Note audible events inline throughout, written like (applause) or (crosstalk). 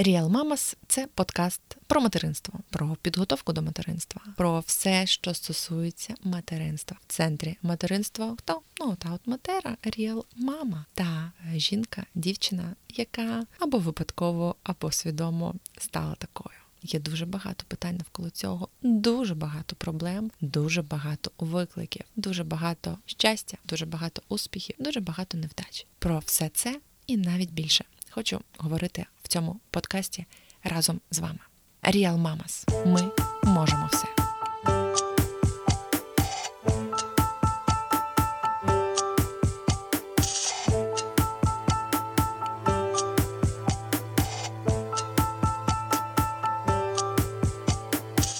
Real Mamas – це подкаст про материнство, про підготовку до материнства, про все, що стосується материнства. В центрі материнства хто? Ну, та от матера, Real мама та жінка, дівчина, яка або випадково, або свідомо стала такою. Є дуже багато питань навколо цього, дуже багато проблем, дуже багато викликів, дуже багато щастя, дуже багато успіхів, дуже багато невдач. Про все це і навіть більше хочу говорити в цьому подкасті разом з вами. Real Mamas. Ми можемо все.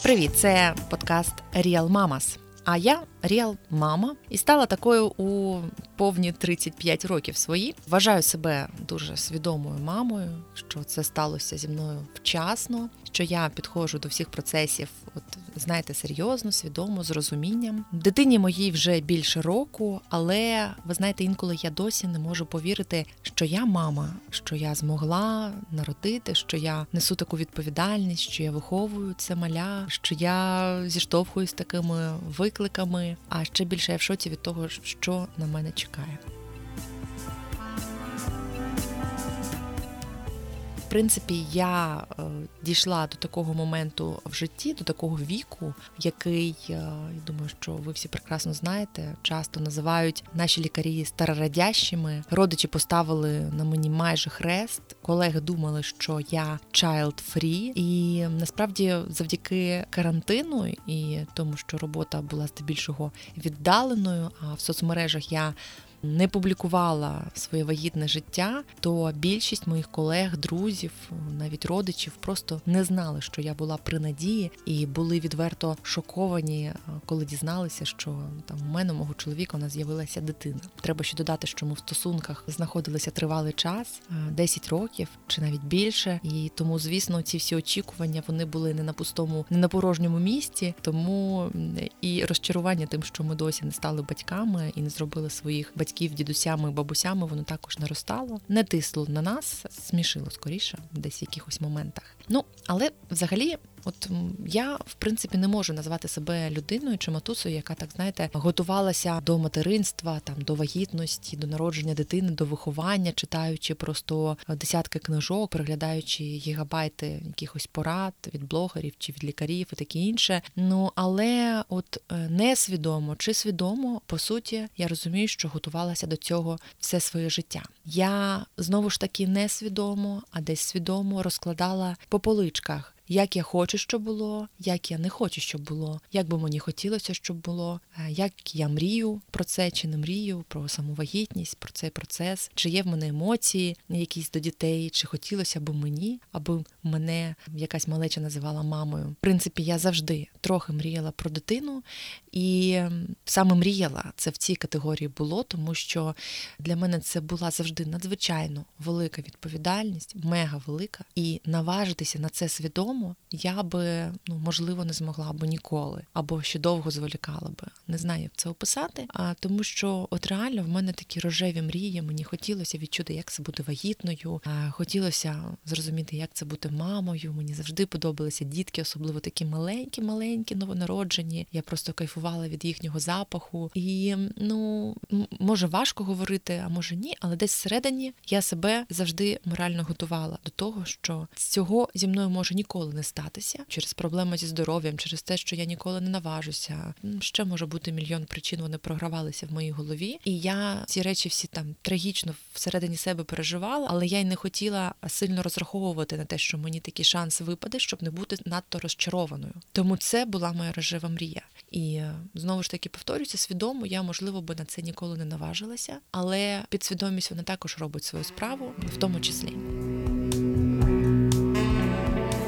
Привіт, це подкаст Real Mamas. А я Ріал мама і стала такою у повні 35 років свої. Вважаю себе дуже свідомою мамою, що це сталося зі мною вчасно, що я підходжу до всіх процесів, от знаєте, серйозно, свідомо, з розумінням. Дитині моїй вже більше року, але ви знаєте, інколи я досі не можу повірити, що я мама, що я змогла народити, що я несу таку відповідальність, що я виховую це маля, що я зіштовхуюсь такими викликами а ще більше я в шоці від того, що на мене чекає. Принципі, я е, дійшла до такого моменту в житті, до такого віку, який е, я думаю, що ви всі прекрасно знаєте, часто називають наші лікарі старорадящими. Родичі поставили на мені майже хрест. Колеги думали, що я child free. і насправді, завдяки карантину і тому, що робота була здебільшого віддаленою, а в соцмережах я не публікувала своє вагітне життя, то більшість моїх колег, друзів, навіть родичів просто не знали, що я була при надії, і були відверто шоковані, е, коли дізналися, що там у мене у мого чоловіка у нас з'явилася дитина. Треба ще додати, що ми в стосунках знаходилися тривалий час 10 е, років чи навіть більше. І тому, звісно, ці всі очікування вони були не на пустому, не на порожньому місці. Тому і розчарування тим, що ми досі не стали батьками і не зробили своїх батьків батьків, дідусями, бабусями, воно також наростало, не тисло на нас, смішило скоріше, десь в якихось моментах. Ну але взагалі От я в принципі не можу назвати себе людиною чи матусою, яка так знаєте готувалася до материнства, там до вагітності, до народження дитини, до виховання, читаючи просто десятки книжок, переглядаючи гігабайти якихось порад від блогерів чи від лікарів і таке інше. Ну але от е, несвідомо чи свідомо, по суті, я розумію, що готувалася до цього все своє життя. Я знову ж таки несвідомо, а десь свідомо розкладала по поличках як я хочу, щоб було, як я не хочу, щоб було, як би мені хотілося, щоб було, е, як я мрію про це чи не мрію, про самовагітність, про цей процес, чи є в мене емоції якісь до дітей, чи хотілося б мені, аби мене якась малеча називала мамою. В принципі, я завжди трохи мріяла про дитину, і саме мріяла це в цій категорії було, тому що для мене це була завжди надзвичайно велика відповідальність, мега велика, і наважитися на це свідомо я би ну можливо не змогла би ніколи, або ще довго зволікала би. Не знаю, як це описати. А тому, що от реально в мене такі рожеві мрії. Мені хотілося відчути, як це бути вагітною. Хотілося зрозуміти, як це бути мамою. Мені завжди подобалися дітки, особливо такі маленькі, маленькі, новонароджені. Я просто кайфувала від їхнього запаху. І ну може важко говорити, а може ні, але десь всередині я себе завжди морально готувала до того, що цього зі мною може ніколи не статися через проблеми зі здоров'ям, через те, що я ніколи не наважуся. Ще може бути мільйон причин, вони програвалися в моїй голові. І я ці речі всі там трагічно всередині себе переживала, але я й не хотіла сильно розраховувати на те, що мені такий шанс випаде, щоб не бути надто розчарованою. Тому це була моя рожева мрія. І знову ж таки повторюся, свідомо я можливо би на це ніколи не наважилася, але підсвідомість вона також робить свою справу, в тому числі.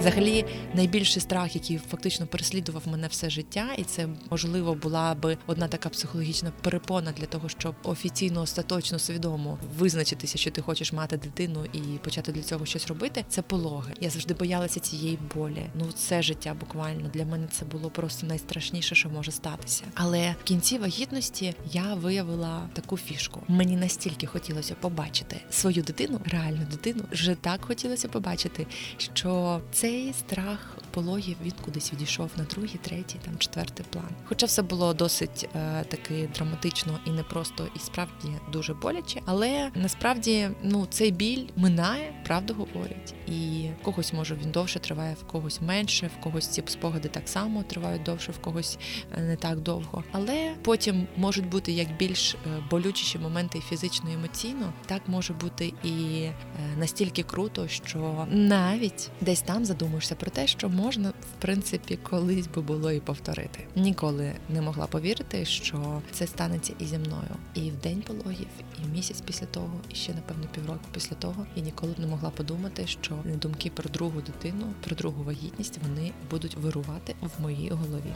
Взагалі, найбільший страх, який фактично переслідував мене все життя, і це можливо була би одна така психологічна перепона для того, щоб офіційно остаточно свідомо визначитися, що ти хочеш мати дитину і почати для цього щось робити. Це пологи. Я завжди боялася цієї болі. Ну це життя буквально для мене це було просто найстрашніше, що може статися. Але в кінці вагітності я виявила таку фішку. Мені настільки хотілося побачити свою дитину, реальну дитину, вже так хотілося побачити, що цей страх пологів він кудись відійшов на другий, третій, там четвертий план. Хоча все було досить е, таки драматично і непросто, і справді дуже боляче, але насправді ну цей біль минає, правду говорять, і в когось може він довше триває, в когось менше, в когось ці спогади так само тривають довше, в когось е, не так довго. Але потім можуть бути як більш е, болючіші моменти фізично і емоційно, так може бути і е, настільки круто, що навіть десь там задумуєшся про те, що можна в принципі колись би було і повторити. Ніколи не могла повірити, що це станеться і зі мною. І в день пологів, і місяць після того, і ще напевно півроку після того. Я ніколи б не могла подумати, що думки про другу дитину, про другу вагітність вони будуть вирувати в моїй голові.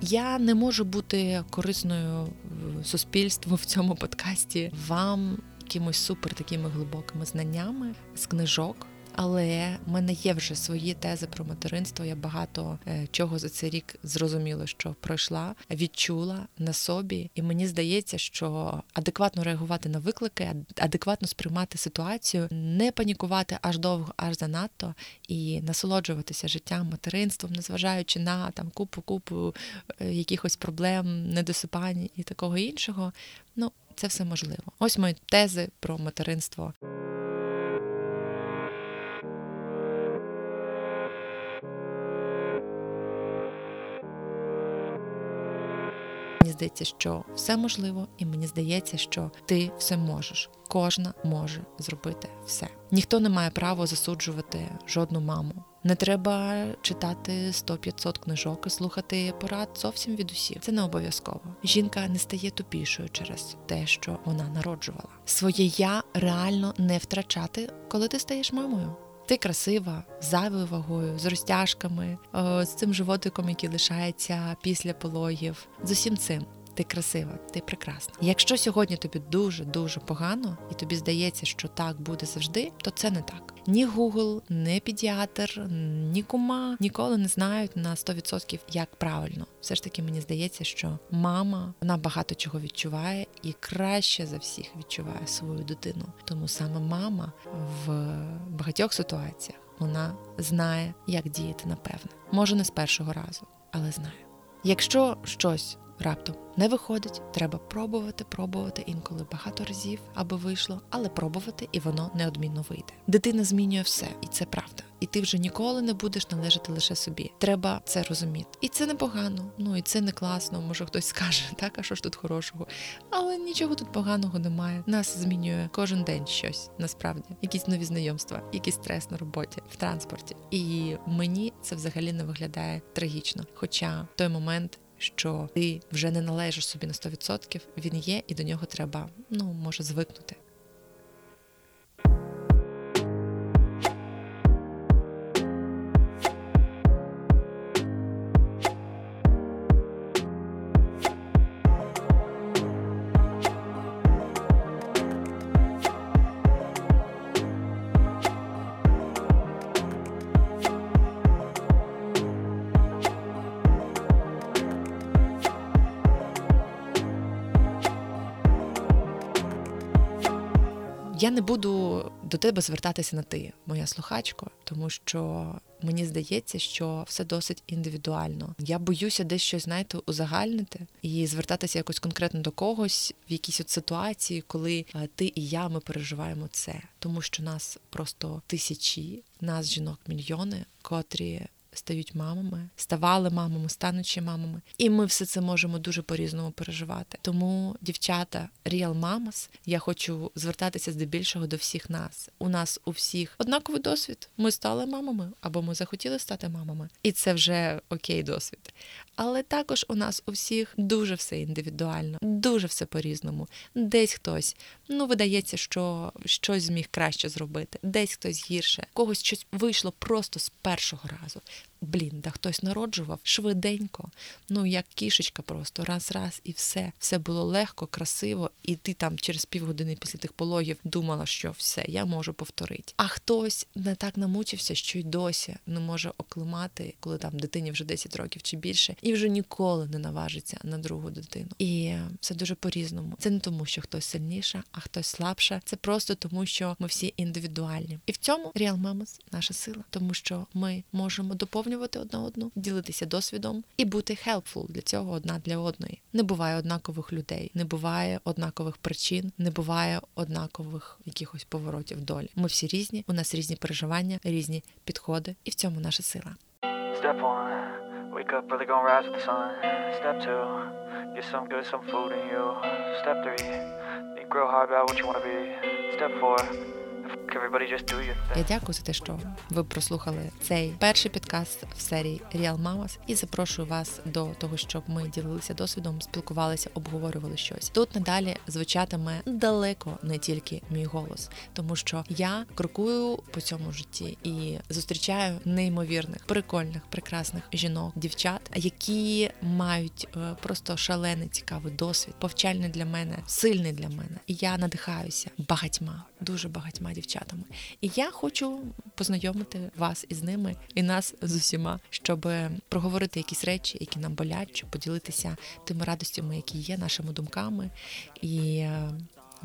Я не можу бути корисною суспільству в цьому подкасті вам якимось супер такими глибокими знаннями з книжок. Але в мене є вже свої тези про материнство. Я багато е, чого за цей рік зрозуміла, що пройшла, відчула на собі, і мені здається, що адекватно реагувати на виклики, адекватно сприймати ситуацію, не панікувати аж довго, аж занадто, і насолоджуватися життям, материнством, незважаючи на там купу купу е, якихось проблем, недосипань і такого іншого. Ну, це все можливо. Ось мої тези про материнство. Здається, що все можливо, і мені здається, що ти все можеш. Кожна може зробити все. Ніхто не має права засуджувати жодну маму. Не треба читати 100-500 книжок і слухати порад зовсім від усіх. Це не обов'язково. Жінка не стає тупішою через те, що вона народжувала. Своє я реально не втрачати, коли ти стаєш мамою. Ти красива, зайвою вагою, з розтяжками, з цим животиком, який лишається після пологів. З усім цим ти красива, ти прекрасна. Якщо сьогодні тобі дуже дуже погано, і тобі здається, що так буде завжди, то це не так. Ні Google, ні педіатр, ні кума ніколи не знають на 100% як правильно. Все ж таки мені здається, що мама вона багато чого відчуває і краще за всіх відчуває свою дитину. Тому саме мама в багатьох ситуаціях вона знає, як діяти напевне. Може не з першого разу, але знає. Якщо щось раптом не виходить, треба пробувати, пробувати інколи багато разів, аби вийшло, але пробувати і воно неодмінно вийде. Дитина змінює все, і це правда. І ти вже ніколи не будеш належати лише собі. Треба це розуміти. І це непогано, ну і це не класно. Може хтось скаже, (laughs) так а що ж тут хорошого? Але нічого тут поганого немає. Нас змінює кожен день щось насправді, якісь нові знайомства, якийсь стрес на роботі, в транспорті. І мені це взагалі не виглядає трагічно. Хоча в той момент що ти вже не належиш собі на 100%, він є, і до нього треба, ну може, звикнути. Я не буду до тебе звертатися на ти, моя слухачко, тому що мені здається, що все досить індивідуально. Я боюся десь щось, знаєте, узагальнити і звертатися якось конкретно до когось в якійсь от ситуації, коли е, ти і я ми переживаємо це, тому що нас просто тисячі, нас жінок мільйони, котрі стають мамами, ставали мамами, станучи мамами, і ми все це можемо дуже по-різному переживати. Тому, дівчата, Real Mamas, я хочу звертатися здебільшого до всіх нас. У нас у всіх однаковий досвід. Ми стали мамами або ми захотіли стати мамами, і це вже окей, досвід. Але також у нас у всіх дуже все індивідуально, дуже все по-різному. Десь хтось ну видається, що щось зміг краще зробити, десь хтось гірше, когось щось вийшло просто з першого разу блін, да хтось народжував швиденько, ну як кішечка, просто раз-раз і все. Все було легко, красиво, і ти там через півгодини після тих пологів думала, що все, я можу повторити. А хтось не так намучився, що й досі не може оклимати, коли там дитині вже 10 років чи більше, і вже ніколи не наважиться на другу дитину. І це дуже по-різному. Це не тому, що хтось сильніше, а хтось слабше. Це просто тому, що ми всі індивідуальні. І в цьому Real Mamas – наша сила, тому що ми можемо доповнювати доповнювати одна одну, ділитися досвідом і бути helpful для цього одна для одної. Не буває однакових людей, не буває однакових причин, не буває однакових якихось поворотів долі. Ми всі різні, у нас різні переживання, різні підходи, і в цьому наша сила. Step one, wake up early, gonna rise with the sun. Step two, get some good, some food in you. Step three, think real hard about what you wanna be. Step four. Я дякую за те, що ви прослухали цей перший підкаст в серії Real Mamas і запрошую вас до того, щоб ми ділилися досвідом, спілкувалися, обговорювали щось. Тут надалі звучатиме далеко не тільки мій голос, тому що я крокую по цьому житті і зустрічаю неймовірних, прикольних, прекрасних жінок, дівчат, які мають е, просто шалений цікавий досвід, повчальний для мене, сильний для мене. І я надихаюся багатьма, дуже багатьма дівчатами. І я хочу познайомити вас із ними і нас з усіма, щоб проговорити якісь речі, які нам болять, щоб поділитися тими радостями, які є, нашими думками. І е,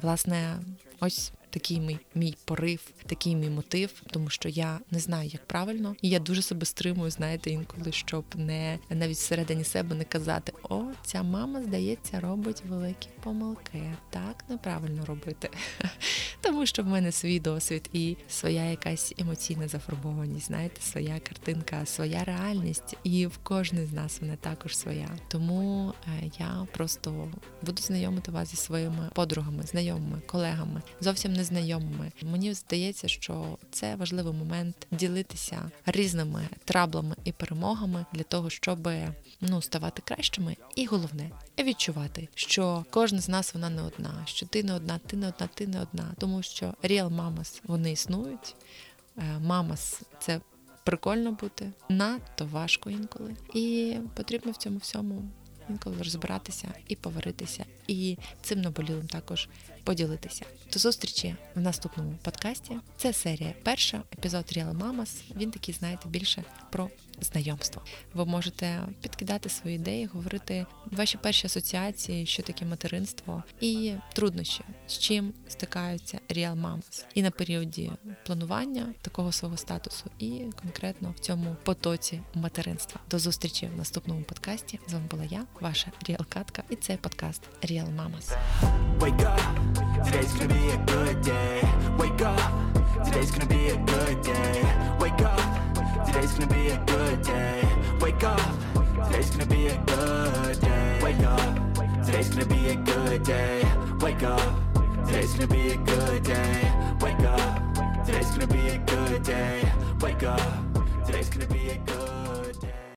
власне, ось такий мій мій порив, такий мій мотив, тому що я не знаю, як правильно, і я дуже себе стримую, знаєте, інколи щоб не навіть всередині себе не казати: О, ця мама, здається, робить великі помилки. Так неправильно робити. (laughs) Тому що в мене свій досвід і своя якась емоційна зафарбованість, знаєте, своя картинка, своя реальність, і в кожної з нас вона також своя. Тому е, я просто буду знайомити вас зі своїми подругами, знайомими, колегами. Зовсім незнайомими. Мені здається, що це важливий момент ділитися різними траблами і перемогами для того, щоб ну ставати кращими, і головне відчувати, що кожна з нас вона не одна, що ти не одна, ти не одна, ти не одна, тому що Real Mamas, вони існують. Мамас це прикольно бути. Надто важко інколи, і потрібно в цьому всьому інколи розбиратися і поваритися, і цим наболілим також поділитися. До зустрічі в наступному подкасті. Це серія перша, епізод Real Mamas. Він такий, знаєте, більше про знайомство. Ви можете підкидати свої ідеї, говорити ваші перші асоціації, що таке материнство, і труднощі, з чим стикаються Real Mamas. і на періоді планування такого свого статусу, і конкретно в цьому потоці материнства. До зустрічі в наступному подкасті. З вами була я, ваша Ріал Катка, і це подкаст Real Mamas. Today's gonna be a good day. Wake up. Today's gonna be a good day. Wake up. Today's gonna be a good day. Wake up. Today's gonna be a good day. Wake up. Today's gonna be a good day. Wake up. Today's gonna be a good day. Wake up. Today's gonna be a good day. Wake up. Today's gonna be a